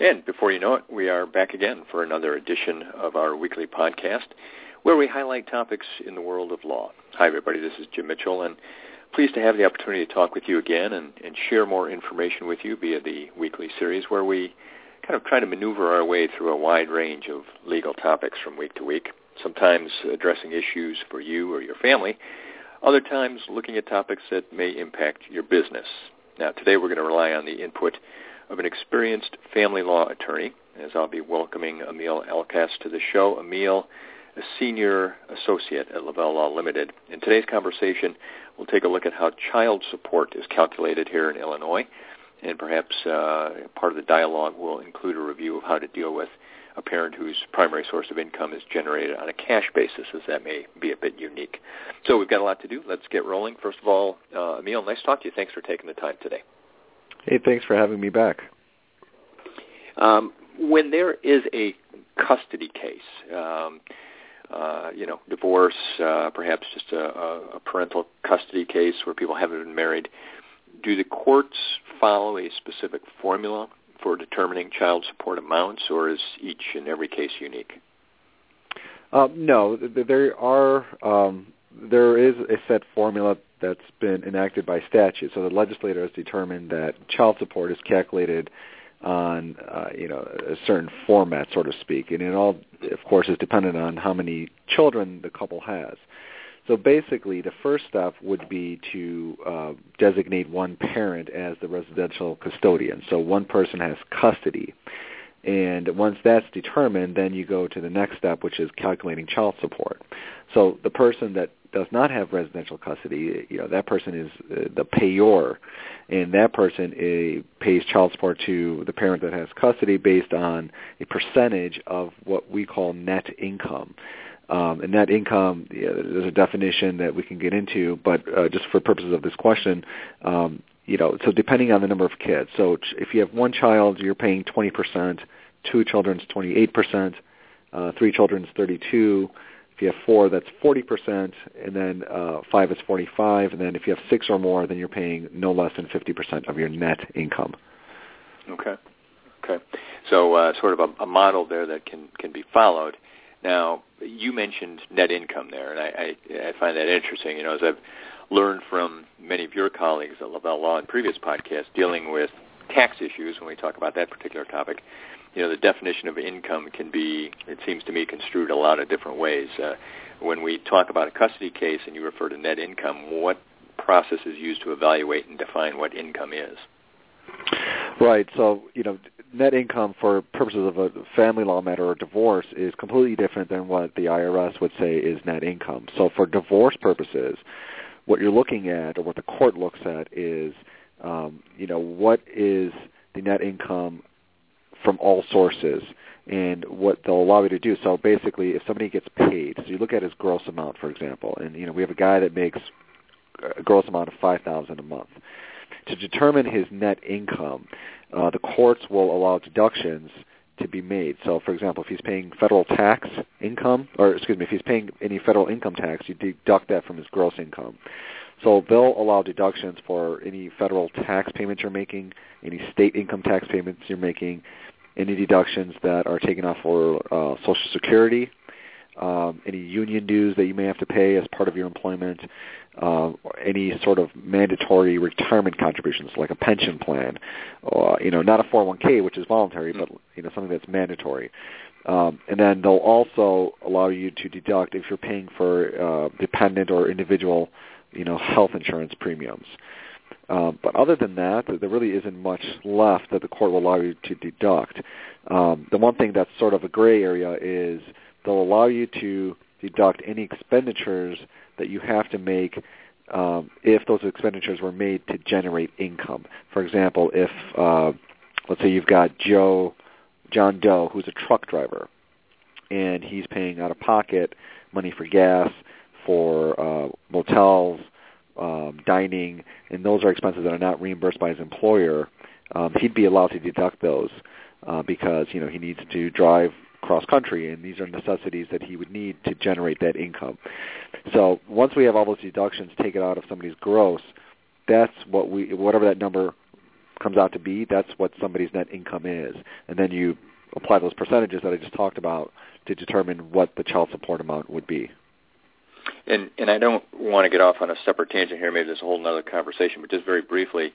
And before you know it, we are back again for another edition of our weekly podcast where we highlight topics in the world of law. Hi, everybody. This is Jim Mitchell, and pleased to have the opportunity to talk with you again and, and share more information with you via the weekly series where we kind of try to maneuver our way through a wide range of legal topics from week to week, sometimes addressing issues for you or your family, other times looking at topics that may impact your business. Now, today we're going to rely on the input of an experienced family law attorney, as I'll be welcoming Amil Alkass to the show. Amil, a senior associate at Lavelle Law Limited. In today's conversation, we'll take a look at how child support is calculated here in Illinois, and perhaps uh, part of the dialogue will include a review of how to deal with a parent whose primary source of income is generated on a cash basis, as that may be a bit unique. So we've got a lot to do. Let's get rolling. First of all, uh, Amil, nice to talk to you. Thanks for taking the time today. Hey, thanks for having me back. Um, when there is a custody case, um, uh, you know, divorce, uh, perhaps just a, a parental custody case where people haven't been married, do the courts follow a specific formula for determining child support amounts, or is each and every case unique? Um, no, there are um, there is a set formula that's been enacted by statute. So the legislator has determined that child support is calculated on uh, you know a certain format, so to speak, and it all, of course, is dependent on how many children the couple has. So basically, the first step would be to uh, designate one parent as the residential custodian. So one person has custody. And once that's determined, then you go to the next step, which is calculating child support. So the person that does not have residential custody, you know, that person is uh, the payor, and that person uh, pays child support to the parent that has custody based on a percentage of what we call net income. Um, and net income, yeah, there's a definition that we can get into, but uh, just for purposes of this question, um, you know, so depending on the number of kids. So if you have one child, you're paying 20%, two children's 28%, uh, three children's 32. If you have four, that's 40%, and then uh, five is 45, and then if you have six or more, then you're paying no less than 50% of your net income. Okay. Okay. So uh, sort of a, a model there that can can be followed. Now, you mentioned net income there, and I, I, I find that interesting. You know, as I've learned from many of your colleagues at Lavelle Law in previous podcasts dealing with tax issues when we talk about that particular topic, you know, the definition of income can be, it seems to me, construed a lot of different ways. Uh, when we talk about a custody case and you refer to net income, what process is used to evaluate and define what income is? Right. So, you know, net income for purposes of a family law matter or divorce is completely different than what the IRS would say is net income. So for divorce purposes, what you're looking at or what the court looks at is, um, you know, what is the net income from all sources and what they'll allow you to do. So basically, if somebody gets paid, so you look at his gross amount, for example, and you know we have a guy that makes a gross amount of five thousand a month. To determine his net income, uh, the courts will allow deductions to be made. So, for example, if he's paying federal tax income, or excuse me, if he's paying any federal income tax, you deduct that from his gross income. So they'll allow deductions for any federal tax payments you're making, any state income tax payments you're making, any deductions that are taken off for uh, Social Security, um, any union dues that you may have to pay as part of your employment, uh, any sort of mandatory retirement contributions like a pension plan, or, you know, not a 401k which is voluntary, but you know something that's mandatory. Um, and then they'll also allow you to deduct if you're paying for uh, dependent or individual, you know, health insurance premiums. Um, but other than that, there really isn't much left that the court will allow you to deduct. Um, the one thing that's sort of a gray area is they'll allow you to deduct any expenditures that you have to make um, if those expenditures were made to generate income. For example, if uh, let's say you've got Joe, John Doe, who's a truck driver, and he's paying out of pocket money for gas, for uh, motels, um, dining, and those are expenses that are not reimbursed by his employer, um, he'd be allowed to deduct those uh, because you know he needs to drive cross country, and these are necessities that he would need to generate that income. So once we have all those deductions taken out of somebody's gross, that's what we whatever that number comes out to be. That's what somebody's net income is, and then you apply those percentages that I just talked about to determine what the child support amount would be. And and I don't want to get off on a separate tangent here. Maybe there's a whole other conversation, but just very briefly,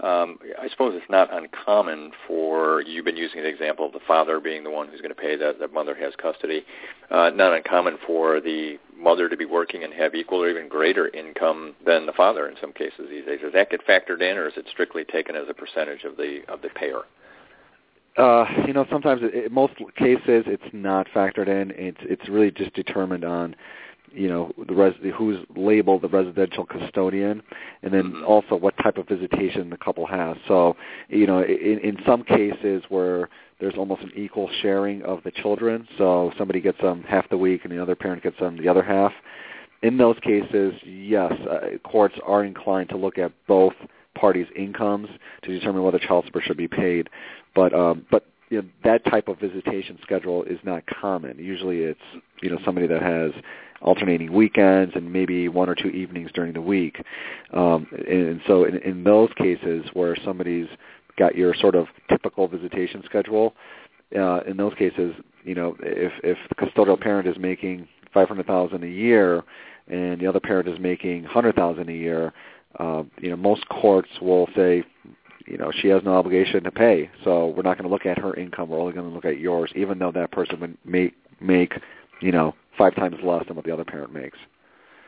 um, I suppose it's not uncommon for you've been using the example of the father being the one who's going to pay that the mother has custody. Uh, not uncommon for the mother to be working and have equal or even greater income than the father in some cases these days. Does that get factored in, or is it strictly taken as a percentage of the of the payer? Uh, you know, sometimes in most cases it's not factored in. It's it's really just determined on you know the res- who's labeled the residential custodian, and then Mhm. also what type of visitation the couple has. So, you know, in, in some cases where there's almost an equal sharing of the children, so somebody gets them half the week and the other parent gets them the other half. In those cases, yes, uh, courts are inclined to look at both parties' incomes to determine whether child support should be paid. But um, but you know, that type of visitation schedule is not common. Usually, it's you know somebody that has alternating weekends and maybe one or two evenings during the week. Um, and so in, in those cases where somebody's got your sort of typical visitation schedule, uh, in those cases, you know, if if the custodial parent is making five hundred thousand a year and the other parent is making hundred thousand a year, uh, you know, most courts will say, you know, she has no obligation to pay, so we're not going to look at her income. We're only going to look at yours, even though that person would make make, you know, five times less than what the other parent makes.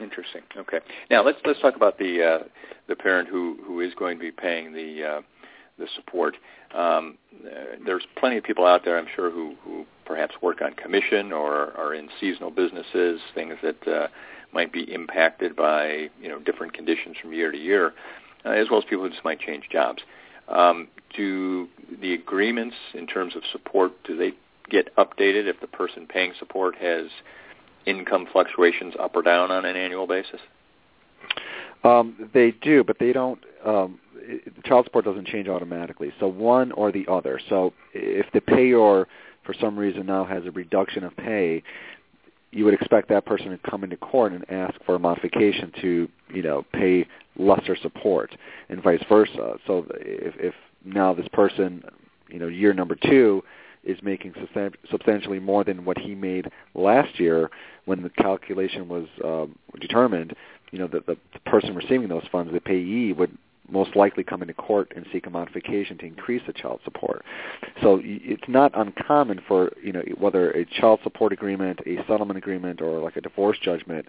Interesting. Okay. Now let's let's talk about the uh, the parent who who is going to be paying the uh, the support. Um, there's plenty of people out there, I'm sure, who who perhaps work on commission or are in seasonal businesses, things that uh, might be impacted by you know different conditions from year to year, uh, as well as people who just might change jobs. Um, do the agreements in terms of support do they get updated if the person paying support has income fluctuations up or down on an annual basis? Um, they do, but they don't. Um, it, child support doesn't change automatically. So one or the other. So if the payor for some reason now has a reduction of pay, you would expect that person to come into court and ask for a modification to, you know, pay lesser support, and vice versa. So if, if now this person, you know, year number two is making substantially more than what he made last year when the calculation was um, determined, you know, the, the, the person receiving those funds, the payee, would most likely come into court and seek a modification to increase the child support. So it's not uncommon for you know whether a child support agreement, a settlement agreement, or like a divorce judgment,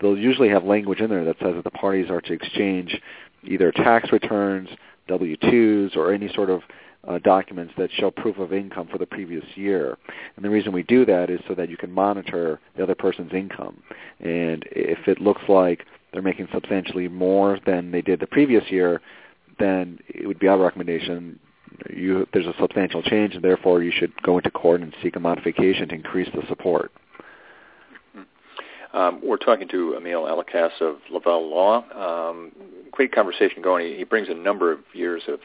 they'll usually have language in there that says that the parties are to exchange either tax returns, W-2s, or any sort of uh, documents that show proof of income for the previous year. And the reason we do that is so that you can monitor the other person's income. And if it looks like they're making substantially more than they did the previous year, then it would be our recommendation you, there's a substantial change, and therefore you should go into court and seek a modification to increase the support. Um, we're talking to Amil Alkass of Lavelle Law. Um, great conversation going. He, he, brings a number of years of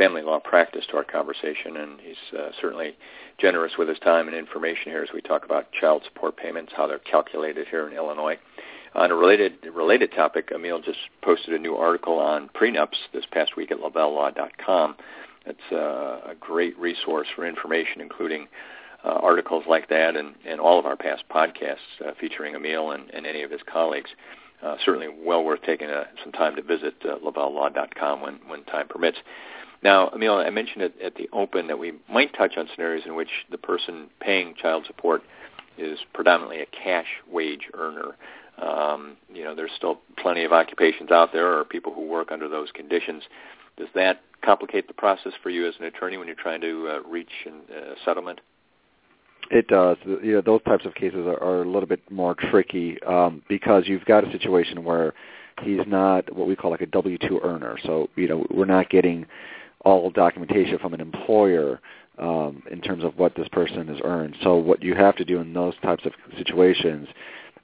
family law practice to our conversation, and he's uh, certainly generous with his time and information here as we talk about child support payments, how they're calculated here in Illinois. On a related related topic, Amil just posted a new article on prenups this past week at lavellelaw.com. It's uh, a great resource for information, including uh, articles like that and, and all of our past podcasts uh, featuring Amil and, and, any of his colleagues. Uh, certainly well worth taking uh, some time to visit uh, lavellelaw.com when, when time permits. Now, Amil, I mentioned at, at the open that we might touch on scenarios in which the person paying child support is predominantly a cash wage earner. Um, you know, there's still plenty of occupations out there or people who work under those conditions. Does that complicate the process for you as an attorney when you're trying to uh, reach a uh, settlement? It does. You know, those types of cases are, are a little bit more tricky um, because you've got a situation where he's not what we call like a W-2 earner. So, you know, we're not getting all documentation from an employer um, in terms of what this person has earned. So what you have to do in those types of situations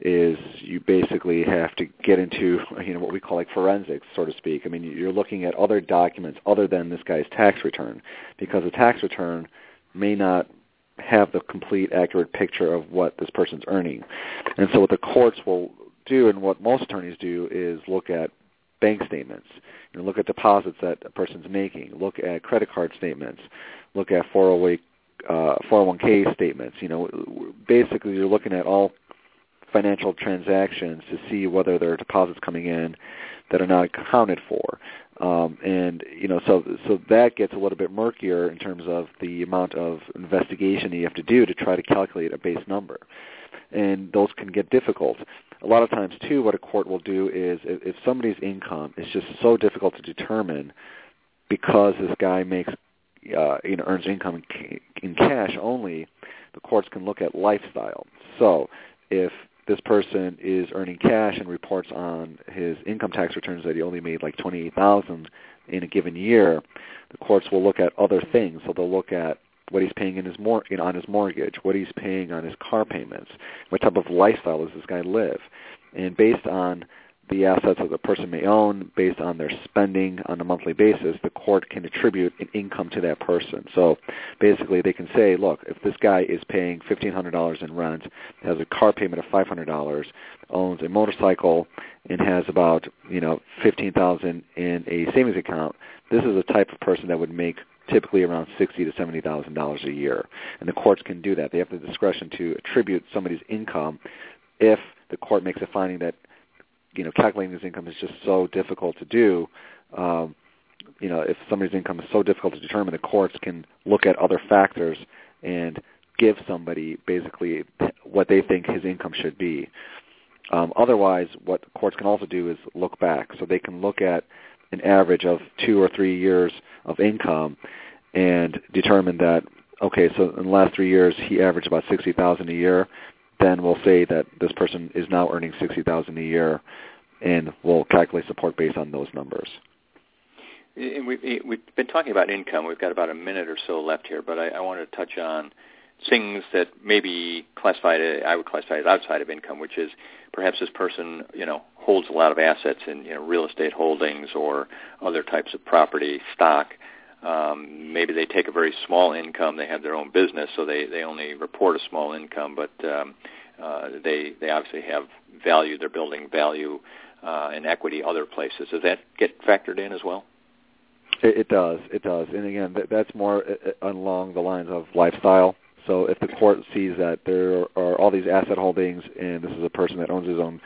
is you basically have to get into you know what we call like forensics, so to speak. I mean, you're looking at other documents other than this guy's tax return, because a tax return may not have the complete accurate picture of what this person's earning. And so what the courts will do and what most attorneys do is look at bank statements, you know, look at deposits that a person's making, look at credit card statements, look at 401 uh, 401k statements. You know, basically you're looking at all financial transactions to see whether there are deposits coming in that are not accounted for. Um, and you know, so so that gets a little bit murkier in terms of the amount of investigation you have to do to try to calculate a base number, and those can get difficult. A lot of times, too, what a court will do is if, if somebody's income is just so difficult to determine because this guy makes uh, you know earns income in, in cash only, the courts can look at lifestyle. So if this person is earning cash and reports on his income tax returns that he only made like twenty eight thousand in a given year, the courts will look at other things. So they'll look at what he's paying in his mor- in, on his mortgage, what he's paying on his car payments, what type of lifestyle does this guy live, and based on the assets that the person may own based on their spending on a monthly basis, the court can attribute an income to that person. So basically they can say, look, if this guy is paying $1,500 in rent, has a car payment of $500, owns a motorcycle, and has about, you know, 15000 in a savings account, this is the type of person that would make typically around sixty to seventy thousand dollars a year. And the courts can do that. They have the discretion to attribute somebody's income if the court makes a finding that you know calculating his income is just so difficult to do. Um, you know, if somebody's income is so difficult to determine, the courts can look at other factors and give somebody basically what they think his income should be. Um, otherwise, what courts can also do is look back. So they can look at an average of two or three years of income and determine that okay, so in the last three years he averaged about sixty thousand a year then we'll say that this person is now earning 60000 a year, and we'll calculate support based on those numbers. And we've, we've been talking about income. We've got about a minute or so left here, but I, I want to touch on things that maybe classified, I would classify as outside of income, which is perhaps this person, you know, holds a lot of assets in you know, real estate holdings or other types of property, stock. Um, maybe they take a very small income. They have their own business, so they they only report a small income, but um, uh, they they obviously have value. They're building value uh, and equity other places. Does that get factored in as well? It, it does. It does. And again, that, that's more uh, uh, along the lines of lifestyle. So if the court sees that there are all these asset holdings, and this is a person that owns his own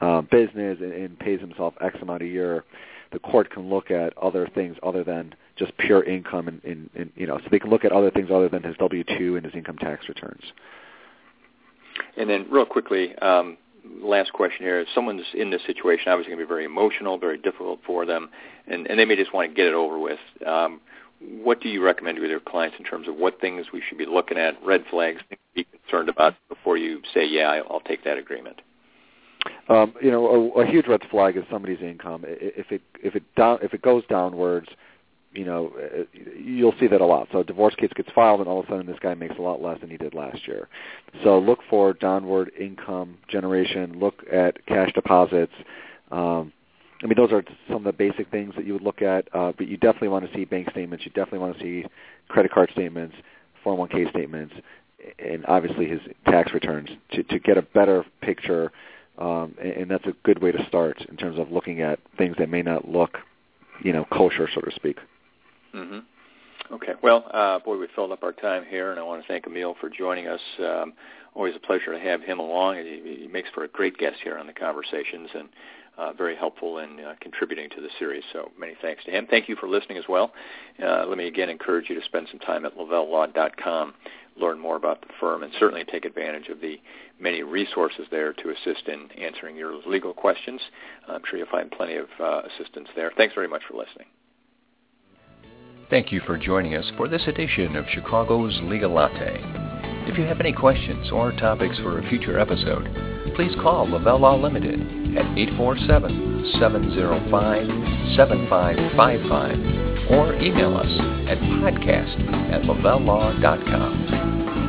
uh, business and, and pays himself X amount a year, the court can look at other things other than just pure income and, and, and you know so they can look at other things other than his W two and his income tax returns. And then, real quickly, um, last question here: If someone's in this situation, obviously going to be very emotional, very difficult for them, and, and they may just want to get it over with. Um, what do you recommend to your clients in terms of what things we should be looking at, red flags, things to be concerned about before you say, "Yeah, I'll take that agreement"? Um, you know, a, a huge red flag is somebody's income. If it if it down if it goes downwards, you know, uh, you'll see that a lot. So a divorce case gets filed, and all of a sudden this guy makes a lot less than he did last year. So look for downward income generation. Look at cash deposits. Um, I mean, those are some of the basic things that you would look at. Uh, but you definitely want to see bank statements. You definitely want to see credit card statements, 401k statements, and obviously his tax returns to, to get a better picture. Um, and, and that's a good way to start in terms of looking at things that may not look, you know, kosher, so to speak. Mm-hmm. Okay. Well, uh, boy, we filled up our time here, and I want to thank Amil for joining us. Um, always a pleasure to have him along. He, he makes for a great guest here on the conversations, and uh, very helpful in uh, contributing to the series. So many thanks to him. Thank you for listening as well. Uh, let me again encourage you to spend some time at LavelleLaw.com, learn more about the firm, and certainly take advantage of the many resources there to assist in answering your legal questions. I'm sure you'll find plenty of uh, assistance there. Thanks very much for listening. Thank you for joining us for this edition of Chicago's Legal Latte. If you have any questions or topics for a future episode, please call Lavelle Law Limited at 847-705-7555 or email us at podcast at lavellelaw.com.